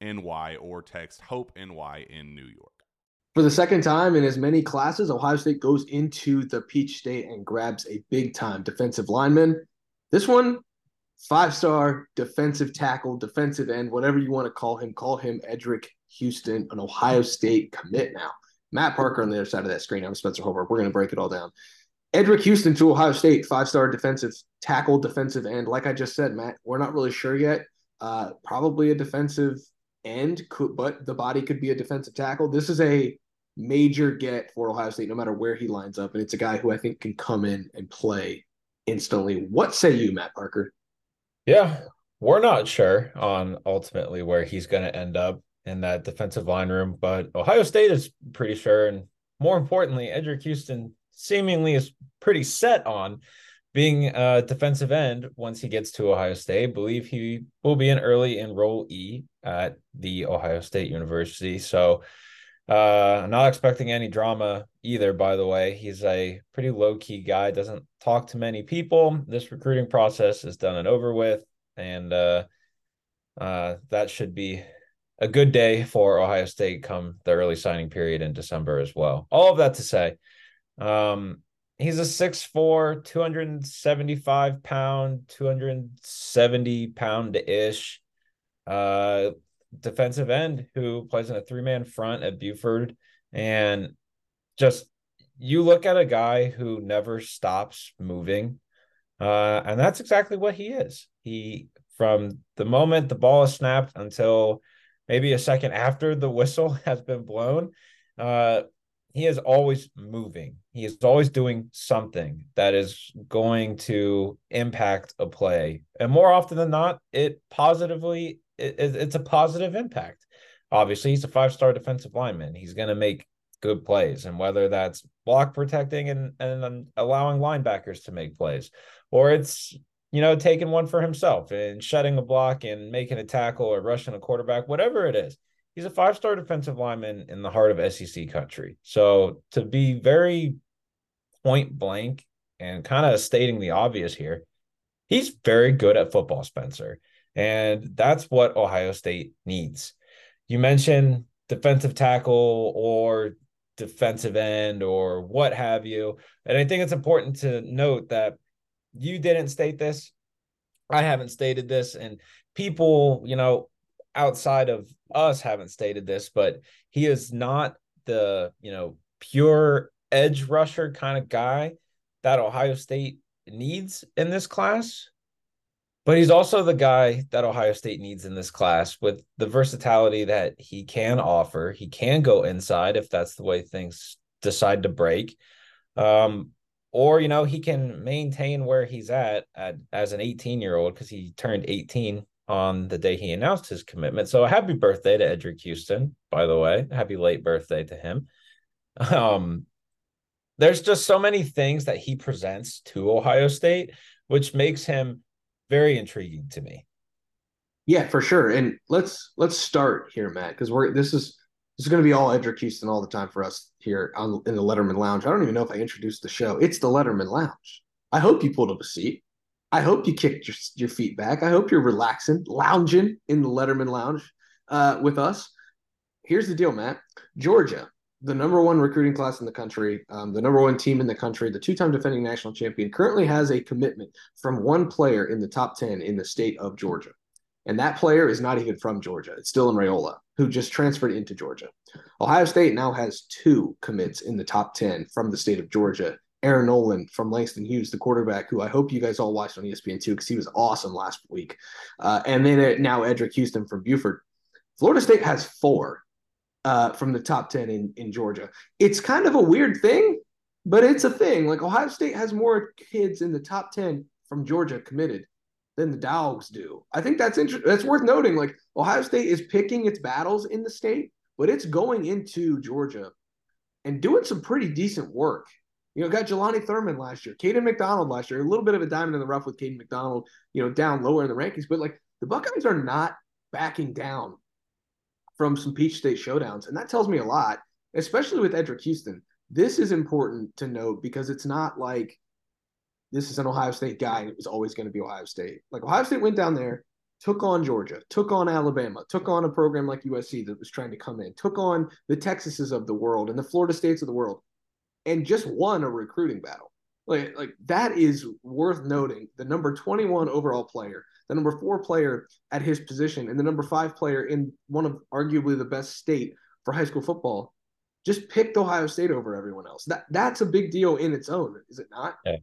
NY or text Hope NY in New York. For the second time in as many classes, Ohio State goes into the Peach State and grabs a big time defensive lineman. This one, five star defensive tackle, defensive end, whatever you want to call him. Call him Eddrick Houston, an Ohio State commit now. Matt Parker on the other side of that screen. I'm Spencer Holbrook. We're going to break it all down. Eddrick Houston to Ohio State, five star defensive tackle, defensive end. Like I just said, Matt, we're not really sure yet. Uh, probably a defensive end, could, but the body could be a defensive tackle. This is a major get for Ohio State, no matter where he lines up. And it's a guy who I think can come in and play instantly. What say you, Matt Parker? Yeah, we're not sure on ultimately where he's going to end up in that defensive line room, but Ohio State is pretty sure. And more importantly, Eddrick Houston seemingly is pretty set on being a defensive end once he gets to Ohio State. believe he will be an early enrollee at the Ohio State University. So uh, I'm not expecting any drama either, by the way. He's a pretty low key guy, doesn't talk to many people. This recruiting process is done and over with. And uh, uh, that should be a good day for Ohio State come the early signing period in December as well. All of that to say, um, he's a 6'4, 275 pound, 270 pound ish uh, defensive end who plays in a three man front at Buford. And just you look at a guy who never stops moving. Uh, and that's exactly what he is. He, from the moment the ball is snapped until maybe a second after the whistle has been blown, uh, he is always moving. He is always doing something that is going to impact a play. And more often than not, it positively it, it's a positive impact. Obviously, he's a five-star defensive lineman. He's going to make good plays and whether that's block protecting and and allowing linebackers to make plays or it's you know taking one for himself and shutting a block and making a tackle or rushing a quarterback whatever it is he's a five star defensive lineman in the heart of SEC country. So to be very point blank and kind of stating the obvious here, he's very good at football, Spencer. And that's what Ohio State needs. You mentioned defensive tackle or defensive end or what have you. And I think it's important to note that you didn't state this. I haven't stated this. And people, you know, outside of us haven't stated this, but he is not the, you know, pure edge rusher kind of guy that Ohio State needs in this class. but he's also the guy that Ohio State needs in this class with the versatility that he can offer. He can go inside if that's the way things decide to break. Um, or you know he can maintain where he's at, at as an 18 year old because he turned 18 on the day he announced his commitment. So happy birthday to Eddrick Houston, by the way. Happy late birthday to him. Um, there's just so many things that he presents to Ohio State, which makes him very intriguing to me. Yeah, for sure. And let's let's start here, Matt, because we're this is this is going to be all Eddrick Houston all the time for us here on in the Letterman Lounge. I don't even know if I introduced the show. It's the Letterman Lounge. I hope you pulled up a seat. I hope you kicked your, your feet back. I hope you're relaxing, lounging in the Letterman Lounge uh, with us. Here's the deal, Matt. Georgia the number one recruiting class in the country, um, the number one team in the country, the two time defending national champion, currently has a commitment from one player in the top 10 in the state of Georgia. And that player is not even from Georgia. It's Dylan Raiola, who just transferred into Georgia. Ohio State now has two commits in the top 10 from the state of Georgia. Air Noland from Langston Hughes, the quarterback, who I hope you guys all watched on ESPN2 because he was awesome last week. Uh, and then uh, now Eddrick Houston from Buford. Florida State has four uh, from the top 10 in, in Georgia. It's kind of a weird thing, but it's a thing. Like Ohio State has more kids in the top 10 from Georgia committed than the Dogs do. I think that's interesting. That's worth noting. Like Ohio State is picking its battles in the state, but it's going into Georgia and doing some pretty decent work. You know, got Jelani Thurman last year, Kayden McDonald last year, a little bit of a diamond in the rough with Kayden McDonald, you know, down lower in the rankings, but like the Buckeyes are not backing down from some Peach State showdowns. And that tells me a lot, especially with Eddrick Houston. This is important to note because it's not like this is an Ohio State guy and it was always going to be Ohio State. Like Ohio State went down there, took on Georgia, took on Alabama, took on a program like USC that was trying to come in, took on the Texases of the world and the Florida States of the world, and just won a recruiting battle. Like, like that is worth noting. The number 21 overall player the number four player at his position, and the number five player in one of arguably the best state for high school football, just picked Ohio State over everyone else. That that's a big deal in its own, is it not? Yeah,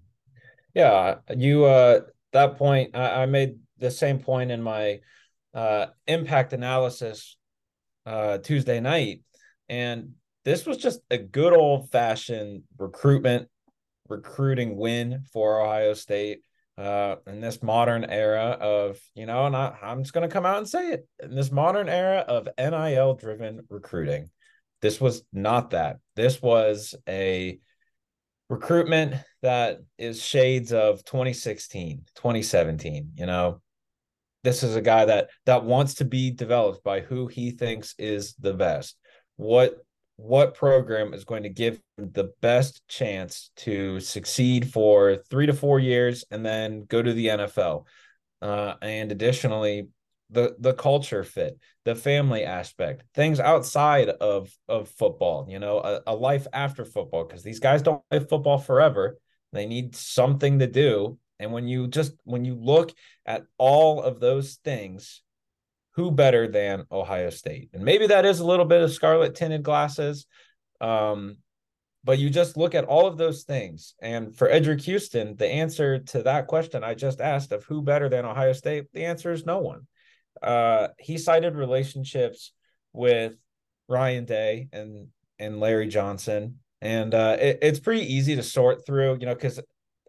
yeah. You uh, that point, I, I made the same point in my uh, impact analysis uh, Tuesday night, and this was just a good old fashioned recruitment recruiting win for Ohio State uh, in this modern era of, you know, and I, I'm just going to come out and say it in this modern era of NIL driven recruiting. This was not that. This was a recruitment that is shades of 2016, 2017. You know, this is a guy that that wants to be developed by who he thinks is the best. What what program is going to give the best chance to succeed for three to four years and then go to the NFL. Uh, and additionally, the the culture fit, the family aspect, things outside of of football. You know, a, a life after football because these guys don't play football forever. They need something to do. And when you just when you look at all of those things, who better than Ohio State? And maybe that is a little bit of scarlet tinted glasses. Um, but you just look at all of those things. And for Eddrick Houston, the answer to that question I just asked of who better than Ohio State, the answer is no one. Uh, he cited relationships with Ryan Day and and Larry Johnson, and uh, it, it's pretty easy to sort through, you know, because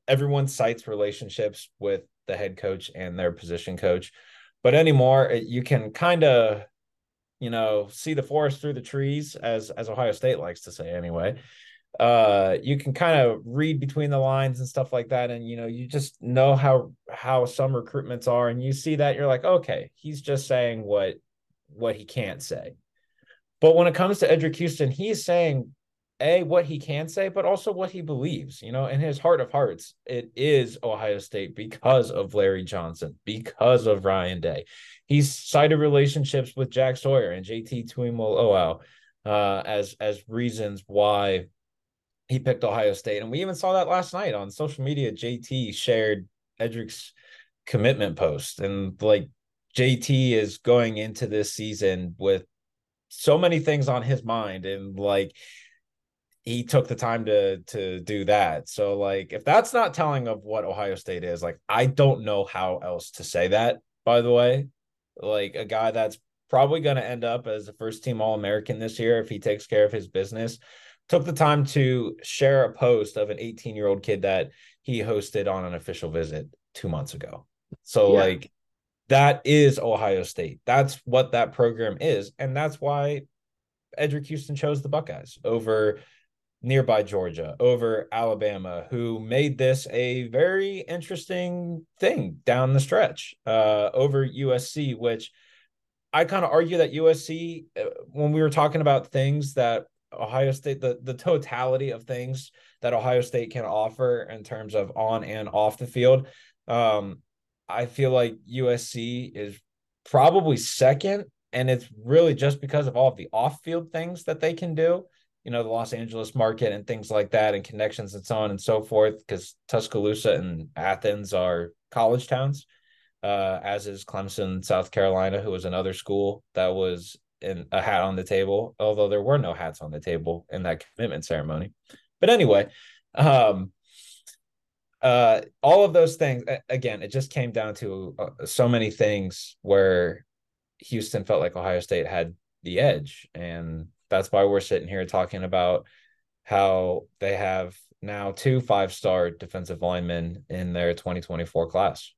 everyone cites relationships with the head coach and their position coach. But anymore, you can kind of, you know, see the forest through the trees, as as Ohio State likes to say, anyway. Uh, you can kind of read between the lines and stuff like that, and you know, you just know how how some recruitments are, and you see that you're like, okay, he's just saying what what he can't say. But when it comes to Eddrick Houston, he's saying a what he can say but also what he believes you know in his heart of hearts it is ohio state because of larry johnson because of ryan day. He's cited relationships with jack sawyer and jt tuimoloau uh, as as reasons why he picked ohio state. And we even saw that last night on social media. Jt shared eddrick's commitment post and like jt is going into this season with so many things on his mind and like he took the time to to do that. So like if that's not telling of what Ohio State is, like I don't know how else to say that, by the way. Like a guy that's probably going to end up as a first team All-American this year if he takes care of his business. Took the time to share a post of an 18-year-old kid that he hosted on an official visit 2 months ago. So yeah. like that is Ohio State. That's what that program is and that's why Eddrick Houston chose the Buckeyes over nearby Georgia, over Alabama, who made this a very interesting thing down the stretch, uh, over USC, which I kind of argue that USC, uh, when we were talking about things that Ohio State, the, the totality of things that Ohio State can offer in terms of on and off the field, um, I feel like USC is probably second. And it's really just because of all of the off field things that they can do you know the Los Angeles market and things like that and connections and so on and so forth because Tuscaloosa and Athens are college towns uh, as is Clemson South Carolina who was another school that was in a hat on the table although there were no hats on the table in that commitment ceremony. But anyway um uh all of those things again it just came down to uh, so many things where Houston felt like Ohio State had the edge and that's why we're sitting here talking about how they have now two five star defensive linemen in their 2024 class.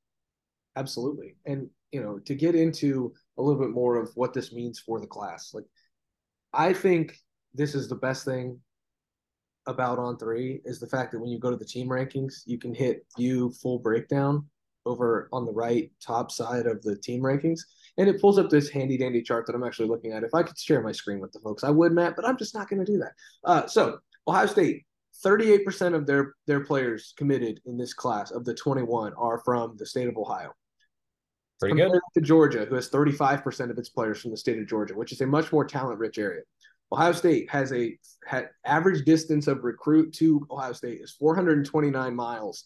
Absolutely. And, you know, to get into a little bit more of what this means for the class, like, I think this is the best thing about on three is the fact that when you go to the team rankings, you can hit view full breakdown over on the right top side of the team rankings and it pulls up this handy dandy chart that I'm actually looking at. If I could share my screen with the folks, I would, Matt, but I'm just not going to do that. Uh, so Ohio State, 38% of their their players committed in this class of the 21 are from the state of Ohio. Pretty Compared good. To Georgia, who has 35% of its players from the state of Georgia, which is a much more talent-rich area. Ohio State has a had average distance of recruit to Ohio State is 429 miles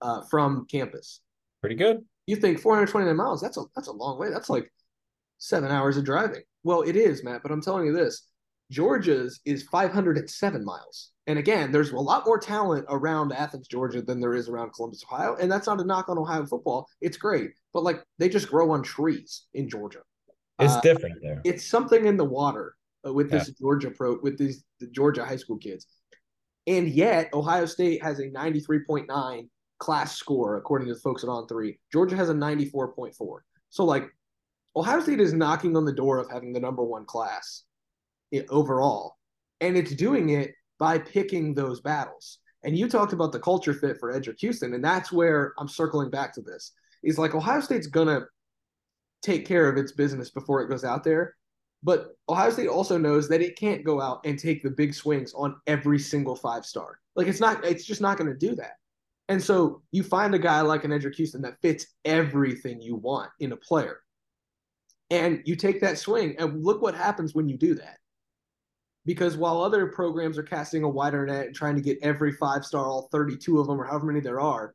uh, from campus. Pretty good. You think 429 miles that's a that's a long way. That's like seven hours of driving. Well it is matt but i'm telling you this. Georgia's is 507 miles. And again there's a lot more talent around athens georgia than there is around columbus ohio. And that's not a knock on ohio football. It's great. But like they just grow on trees in georgia. It's uh, different there. it's something in the water uh, with this yeah. georgia pro with these the georgia high school kids. And yet ohio state has a 93.9 class score according to the folks at On Three. Georgia has a 94.4. So like Ohio State is knocking on the door of having the number one class overall, and it's doing it by picking those battles. And you talked about the culture fit for Eddrick Houston, and that's where I'm circling back to this. Is like Ohio State's gonna take care of its business before it goes out there. But Ohio State also knows that it can't go out and take the big swings on every single five star. Like it's not, it's just not going to do that. And so you find a guy like an Houston that fits everything you want in a player. And you take that swing, and look what happens when you do that. Because while other programs are casting a wider net and trying to get every five star, all 32 of them, or however many there are,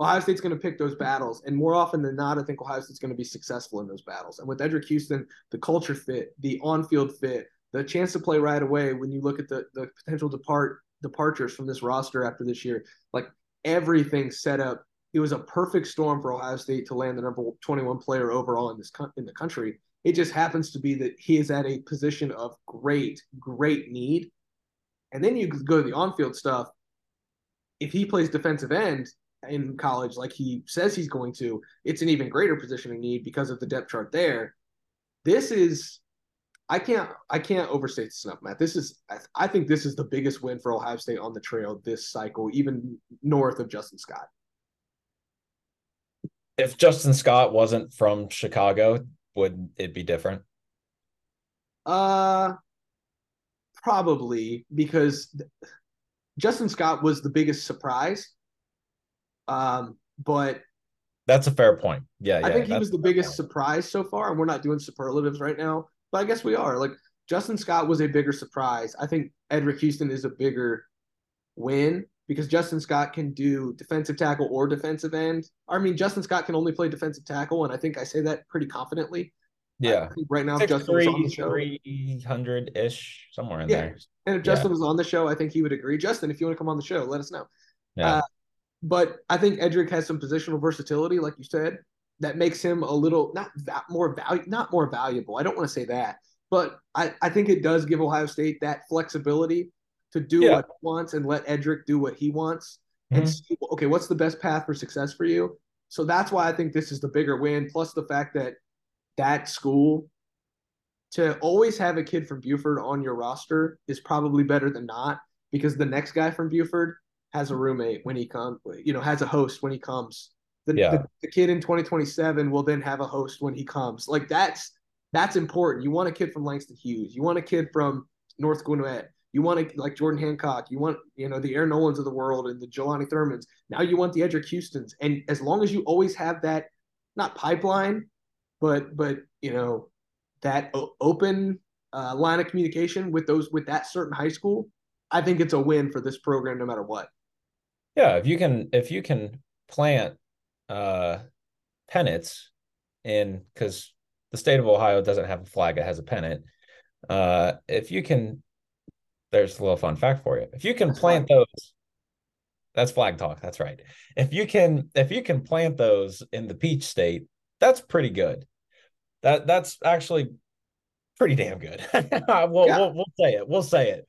Ohio State's going to pick those battles. And more often than not, I think Ohio State's going to be successful in those battles. And with Eddrick Houston, the culture fit, the on field fit, the chance to play right away when you look at the, the potential depart departures from this roster after this year, like everything set up. It was a perfect storm for Ohio State to land the number 21 player overall in this in the country. It just happens to be that he is at a position of great, great need. And then you go to the on-field stuff. If he plays defensive end in college, like he says he's going to, it's an even greater position of need because of the depth chart there. This is I can't I can't overstate this enough, Matt. This is I think this is the biggest win for Ohio State on the trail this cycle, even north of Justin Scott. If Justin Scott wasn't from Chicago, would it be different? Uh probably because Justin Scott was the biggest surprise. Um, but that's a fair point. Yeah, I yeah, think he was the biggest surprise so far, and we're not doing superlatives right now but I guess we are. Like Justin Scott was a bigger surprise. I think Eddrick Houston is a bigger win because Justin Scott can do defensive tackle or defensive end. I mean, Justin Scott can only play defensive tackle, and I think I say that pretty confidently. Yeah. right now, Six, Justin three, Three hundred ish, somewhere in yeah. there. And if Yeah. Justin was on the show, I think he would agree. Justin, if you want to come on the show, let us know. Yeah. Uh, But I think Eddrick has some positional versatility, like you said, that makes him a little not va- more value, not more valuable. I don't want to say that, but I, I think it does give Ohio State that flexibility to do Yeah. what he wants and let Eddrick do what he wants and Mhm. see, okay, what's the best path for success for you? So that's why I think this is the bigger win. Plus the fact that that school to always have a kid from Buford on your roster is probably better than not because the next guy from Buford has a roommate when he comes, you know, has a host when he comes. The, Yeah. the, the kid in 2027 will then have a host when he comes. Like that's that's important. You want a kid from Langston Hughes. You want a kid from North Gwinnett. You want to like Jordan Hancock. You want you know the Air Nolands of the world and the Jelani Thurmans. Now you want the Eddrick Houstons. And as long as you always have that, not pipeline, but but you know that o- open uh, line of communication with those with that certain high school, I think it's a win for this program no matter what. Yeah, if you can if you can plant uh pennants in because the state of Ohio doesn't have a flag, it has a pennant. Uh if you can there's a little fun fact for you. If you can plant those that's flag talk, that's right. If you can if you can plant those in the peach state, that's pretty good. That that's actually pretty damn good. we'll, Yeah. we'll we'll say it. We'll say it.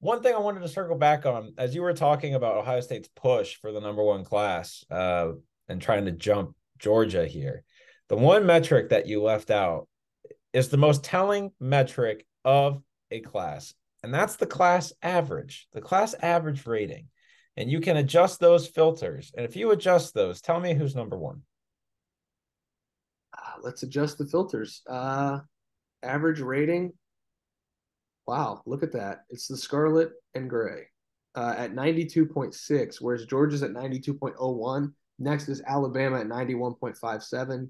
One thing I wanted to circle back on, as you were talking about Ohio State's push for the number one class, uh, and trying to jump Georgia here, the one metric that you left out is the most telling metric of a class, and that's the class average, the class average rating. And you can adjust those filters. And if you adjust those, tell me who's number one. Uh, let's adjust the filters. Uh, average rating. Wow, look at that. It's the Scarlet and Gray uh, at 92.6, whereas Georgia's at 92.01. Next is Alabama at 91.57.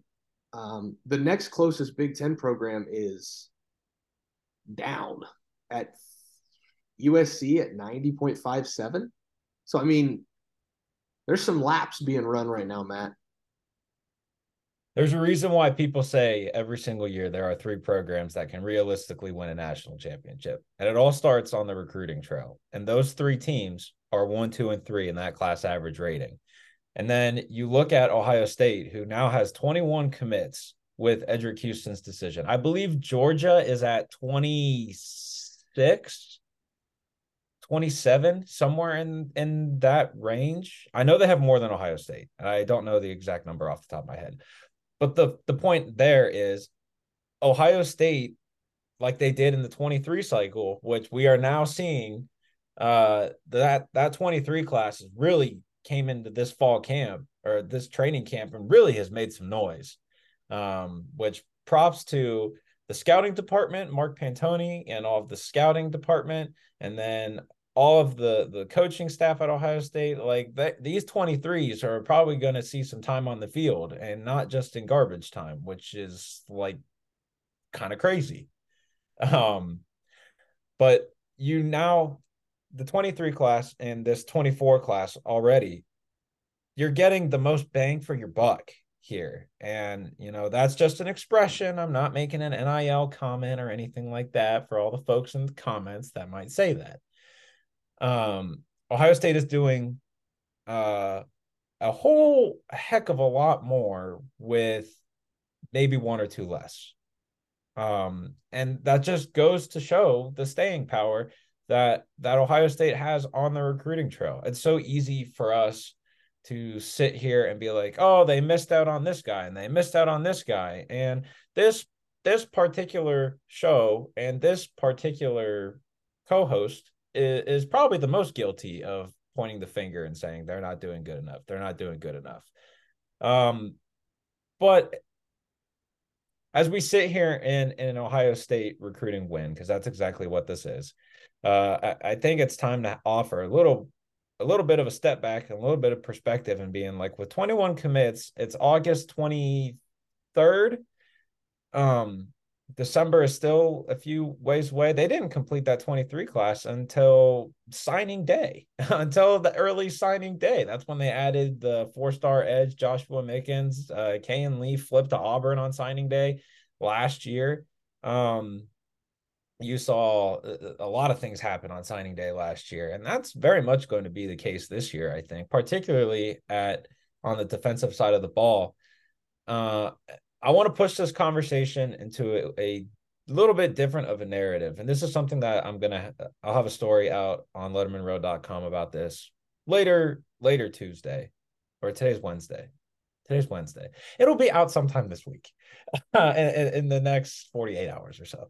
Um, the next closest Big Ten program is down at USC at 90.57. So, I mean, there's some laps being run right now, Matt. There's a reason why people say every single year there are three programs that can realistically win a national championship. And it all starts on the recruiting trail. And those three teams are one, two, and three in that class average rating. And then you look at Ohio State, who now has 21 commits with Eddrick Houston's decision. I believe Georgia is at 26, 27, somewhere in in that range. I know they have more than Ohio State. I don't know the exact number off the top of my head. But the the point there is Ohio State, like they did in the 23 cycle, which we are now seeing, uh, that that 23 class is really came into this fall camp or this training camp and really has made some noise. Um, which props to the scouting department, Mark Pantoni, and all of the scouting department, and then all of the the coaching staff at Ohio State, like that, these 23s are probably going to see some time on the field and not just in garbage time, which is like kind of crazy. Um, but you now the 23 class and this 24 class already, you're getting the most bang for your buck here. And, you know, that's just an expression. I'm not making an NIL comment or anything like that for all the folks in the comments that might say that um ohio state is doing uh a whole heck of a lot more with maybe one or two less um and that just goes to show the staying power that that ohio state has on the recruiting trail it's so easy for us to sit here and be like oh they missed out on this guy and they missed out on this guy and this this particular show and this particular co-host is, is probably the most guilty of pointing the finger and saying they're not doing good enough. They're not doing good enough. Um, but as we sit here in in an Ohio State recruiting win, because that's exactly what this is, uh, I, I think it's time to offer a little a little bit of a step back, a little bit of perspective, and being like, with 21 commits, it's August 23rd. Um, December is still a few ways away. They didn't complete that 23 class until signing day, until the early signing day. That's when they added the four star edge, Joshua Mickens. Uh, Kayin Lee flipped to Auburn on signing day last year. Um, you saw a lot of things happen on signing day last year, and that's very much going to be the case this year. I think, particularly at on the defensive side of the ball. Uh, I want to push this conversation into a, a, little bit different of a narrative, and this is something that I'm gonna. I'll have a story out on LettermenRow.com about this later later Tuesday, or today's Wednesday. Today's Wednesday. It'll be out sometime this week, uh, in, in the next 48 hours or so.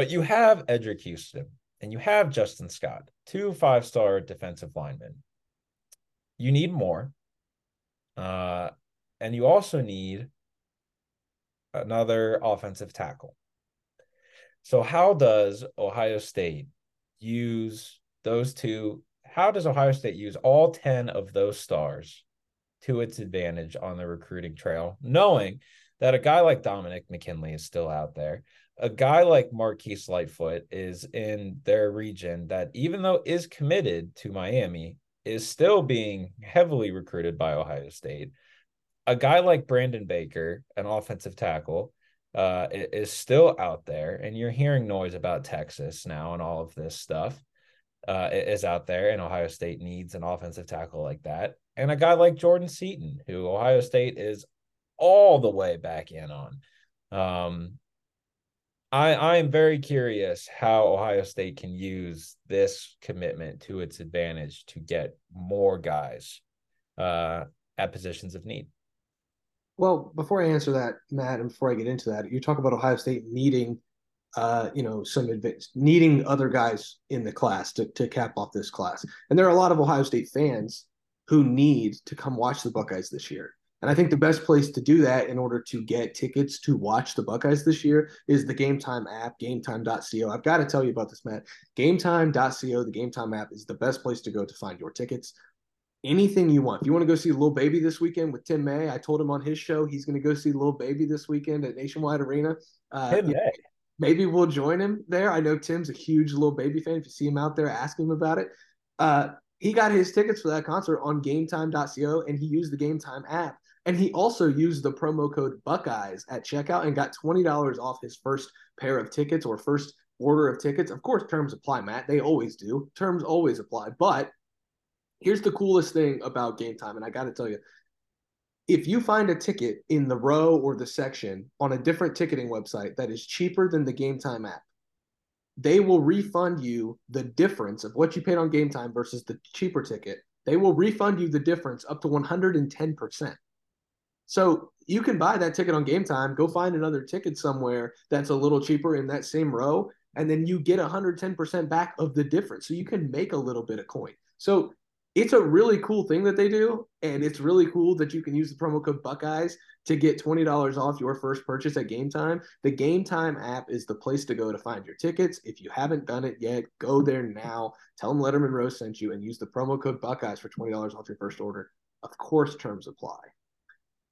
But you have Eddrick Houston and you have Justin Scott, two five star defensive linemen. You need more. Uh, and you also need another offensive tackle. So, how does Ohio State use those two? How does Ohio State use all 10 of those stars to its advantage on the recruiting trail, knowing that a guy like Dominick McKinley is still out there, a guy like Marquise Lightfoot is in their region that, even though is committed to Miami, is still being heavily recruited by Ohio State. A guy like Brandon Baker, an offensive tackle, uh, is still out there, and you're hearing noise about Texas now and all of this stuff uh, is out there, and Ohio State needs an offensive tackle like that. And a guy like Jordan Seaton, who Ohio State is all the way back in on. Um, I I am very curious how Ohio State can use this commitment to its advantage to get more guys uh, at positions of need. Well, before I answer that, Matt, and before I get into that, you talk about Ohio State needing, uh, you know, some advance, needing other guys in the class to to cap off this class, and there are a lot of Ohio State fans who need to come watch the Buckeyes this year. And I think the best place to do that in order to get tickets to watch the Buckeyes this year is the Game Time app, gametime.co. I've got to tell you about this, Matt. Gametime.co, the Game Time app, is the best place to go to find your tickets. Anything you want. If you want to go see Lil Baby this weekend with Tim May, I told him on his show he's going to go see Lil Baby this weekend at Nationwide Arena. Uh, Tim May. Maybe we'll join him there. I know Tim's a huge Lil Baby fan. If you see him out there, ask him about it. Uh, he got his tickets for that concert on gametime.co and he used the Game Time app and he also used the promo code Buckeyes at checkout and got $20 off his first pair of tickets or first order of tickets. Of course, terms apply, Matt. They always do. Terms always apply. But here's the coolest thing about game time. And I got to tell you, if you find a ticket in the row or the section on a different ticketing website that is cheaper than the game time app, they will refund you the difference of what you paid on game time versus the cheaper ticket. They will refund you the difference up to 110%. So you can buy that ticket on game time, go find another ticket somewhere that's a little cheaper in that same row, and then you get 110% back of the difference. So you can make a little bit of coin. So it's a really cool thing that they do. And it's really cool that you can use the promo code Buckeyes to get $20 off your first purchase at Game Time. The Game Time app is the place to go to find your tickets. If you haven't done it yet, go there now. Tell them Letterman Rose sent you and use the promo code Buckeyes for $20 off your first order. Of course, terms apply.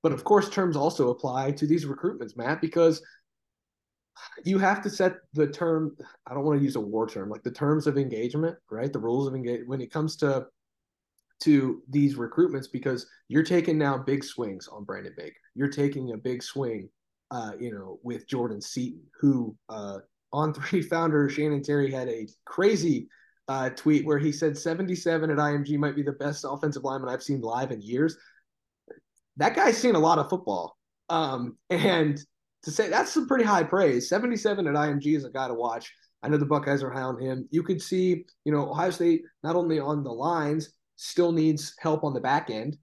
But of course, terms also apply to these recruitments, Matt, because you have to set the term. I don't want to use a war term, like the terms of engagement, right? The rules of engagement when it comes to to these recruitments, because you're taking now big swings on Brandon Baker. You're taking a big swing, uh, you know, with Jordan Seaton, who uh, on three founder Shannon Terry had a crazy uh, tweet where he said 77 at IMG might be the best offensive lineman I've seen live in years that guy's seen a lot of football. Um, and to say that's some pretty high praise. 77 at IMG is a guy to watch. I know the Buckeyes are high on him. You could see, you know, Ohio State not only on the lines still needs help on the back end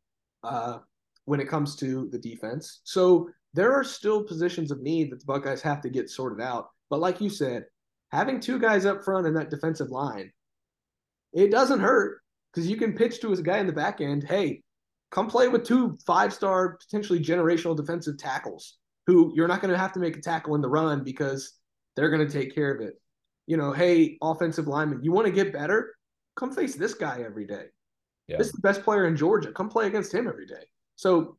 uh, when it comes to the defense. So there are still positions of need that the Buckeyes have to get sorted out. But like you said, having two guys up front in that defensive line, it doesn't hurt because you can pitch to a guy in the back end, hey, come play with two five star, potentially generational defensive tackles who you're not going to have to make a tackle in the run because they're going to take care of it. You know, hey, offensive lineman, you want to get better? Come face this guy every day. Yeah. This is the best player in Georgia. Come play against him every day. So,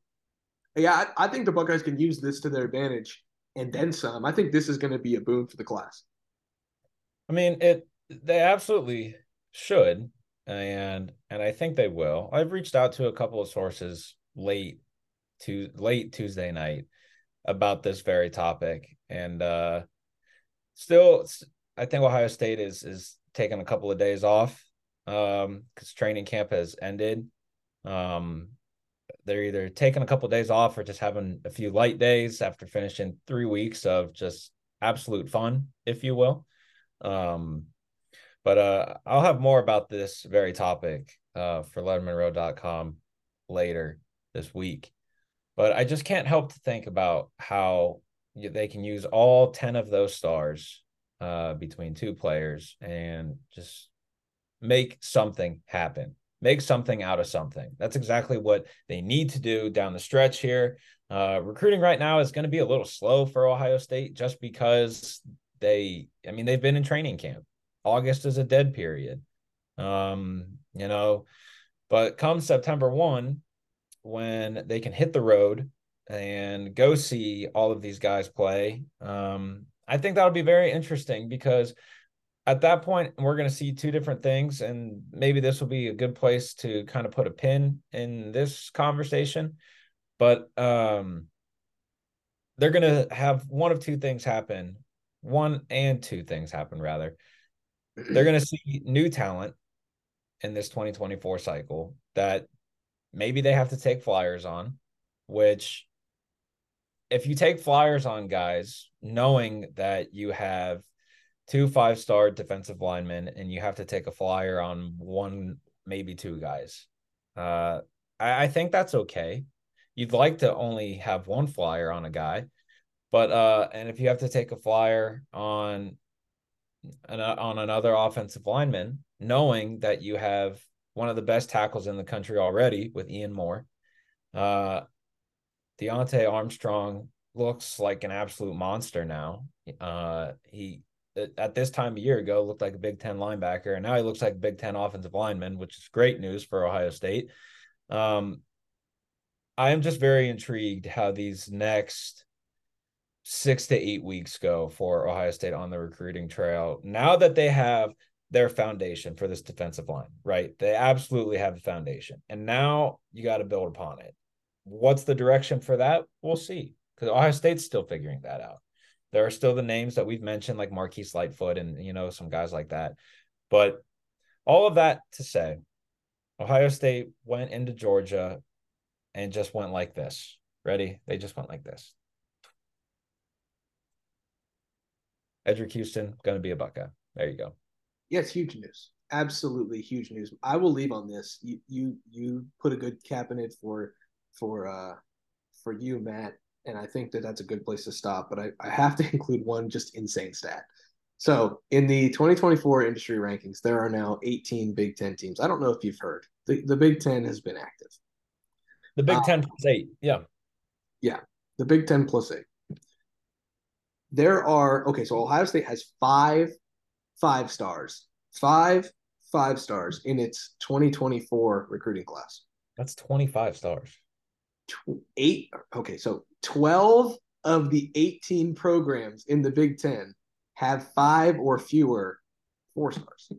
yeah, I, I think the Buckeyes can use this to their advantage and then some. I think this is going to be a boon for the class. I mean, it they absolutely should and and I think they will. I've reached out to a couple of sources late to late Tuesday night about this very topic, and uh, still I think Ohio State is is taking a couple of days off um because training camp has ended. Um, they're either taking a couple of days off or just having a few light days after finishing three weeks of just absolute fun, if you will. Um, but uh, I'll have more about this very topic uh, for LettermenRow.com later this week. But I just can't help to think about how they can use all 10 of those stars uh, between two players and just make something happen make something out of something. That's exactly what they need to do down the stretch here. Uh, recruiting right now is going to be a little slow for Ohio State just because they, I mean, they've been in training camp. August is a dead period. Um, you know, but come September 1, when they can hit the road and go see all of these guys play, um, I think that'll be very interesting because at that point we're going to see two different things and maybe this will be a good place to kind of put a pin in this conversation but um they're going to have one of two things happen one and two things happen rather they're going to see new talent in this 2024 cycle that maybe they have to take flyers on which if you take flyers on guys knowing that you have two five star defensive linemen and you have to take a flyer on one, maybe two guys. Uh, I, I think that's okay. You'd like to only have one flyer on a guy, but uh, and if you have to take a flyer on an, on another offensive lineman, knowing that you have one of the best tackles in the country already with Ian Moore, uh, Deontae Armstrong looks like an absolute monster now. Uh, he at this time a year ago looked like a Big Ten linebacker, and now he looks like a Big Ten offensive lineman, which is great news for Ohio State. Um, I am just very intrigued how these next six to eight weeks go for Ohio State on the recruiting trail. Now that they have their foundation for this defensive line, right? They absolutely have the foundation, and now you got to build upon it. What's the direction for that? We'll see, because Ohio State's still figuring that out. There are still the names that we've mentioned, like Marquise Lightfoot and you know some guys like that. But all of that to say, Ohio State went into Georgia and just went like this. Ready? They just went like this. Eddrick Houston going to be a Buckeye. There you go. Yes, huge news. Absolutely huge news. I will leave on this. You you you put a good cap in it for for uh for you, Matt and I think that that's a good place to stop. But I, I have to include one just insane stat. So in the 2024 industry rankings, there are now 18 Big Ten teams. I don't know if you've heard the, the Big Ten has been active. The Big Ten uh, plus eight, yeah, yeah, the Big Ten plus eight. There are okay, so Ohio State has five five stars, five five stars in its 2024 recruiting class. That's 25 stars eight. Okay, so 12 of the 18 programs in the Big Ten have five or fewer four stars.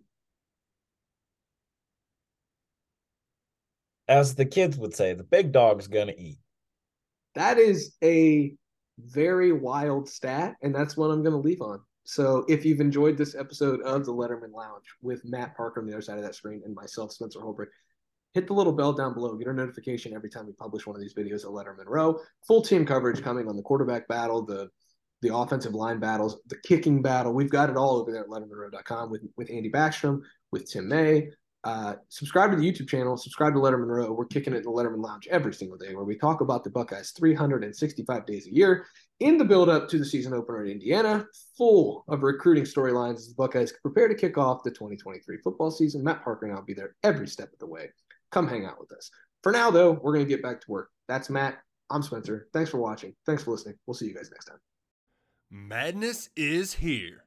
As the kids would say, the big dog's gonna eat. That is a very wild stat, and that's what I'm gonna leave on. So if you've enjoyed this episode of the Letterman Lounge with Matt Parker on the other side of that screen and myself, Spencer Holbrook, hit the little bell down below. Get a notification every time we publish one of these videos at Lettermen Row. Full team coverage coming on the quarterback battle, the the offensive line battles, the kicking battle. We've got it all over there at LettermenRow.com with with Andy Backstrom, with Tim May. Uh, subscribe to the YouTube channel. Subscribe to Lettermen Row. We're kicking it in the Letterman Lounge every single day, where we talk about the Buckeyes 365 days a year in the build up to the season opener in Indiana, full of recruiting storylines as the Buckeyes prepare to kick off the 2023 football season. Matt Parker and I'll be there every step of the way come hang out with us. For now, though, we're going to get back to work. That's Matt. I'm Spencer. Thanks for watching. Thanks for listening. We'll see you guys next time. Madness is here.